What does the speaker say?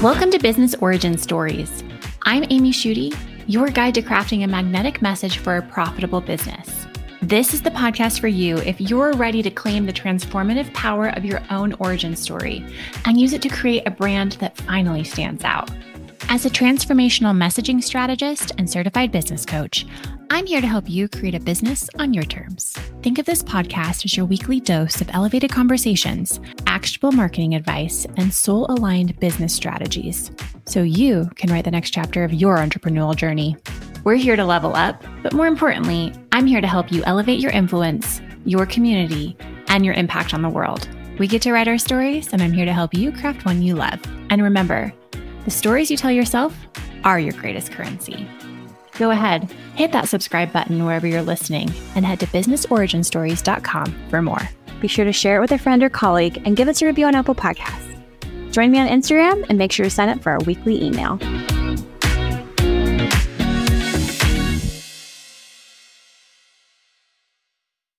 Welcome to Business Origin Stories. I'm Amy Schutte, your guide to crafting a magnetic message for a profitable business. This is the podcast for you if you're ready to claim the transformative power of your own origin story and use it to create a brand that finally stands out. As a transformational messaging strategist and certified business coach, I'm here to help you create a business on your terms. Think of this podcast as your weekly dose of elevated conversations, actionable marketing advice, and soul aligned business strategies so you can write the next chapter of your entrepreneurial journey. We're here to level up, but more importantly, I'm here to help you elevate your influence, your community, and your impact on the world. We get to write our stories, and I'm here to help you craft one you love. And remember, the stories you tell yourself are your greatest currency. Go ahead, hit that subscribe button wherever you're listening, and head to businessoriginstories.com for more. Be sure to share it with a friend or colleague and give us a review on Apple Podcasts. Join me on Instagram and make sure to sign up for our weekly email.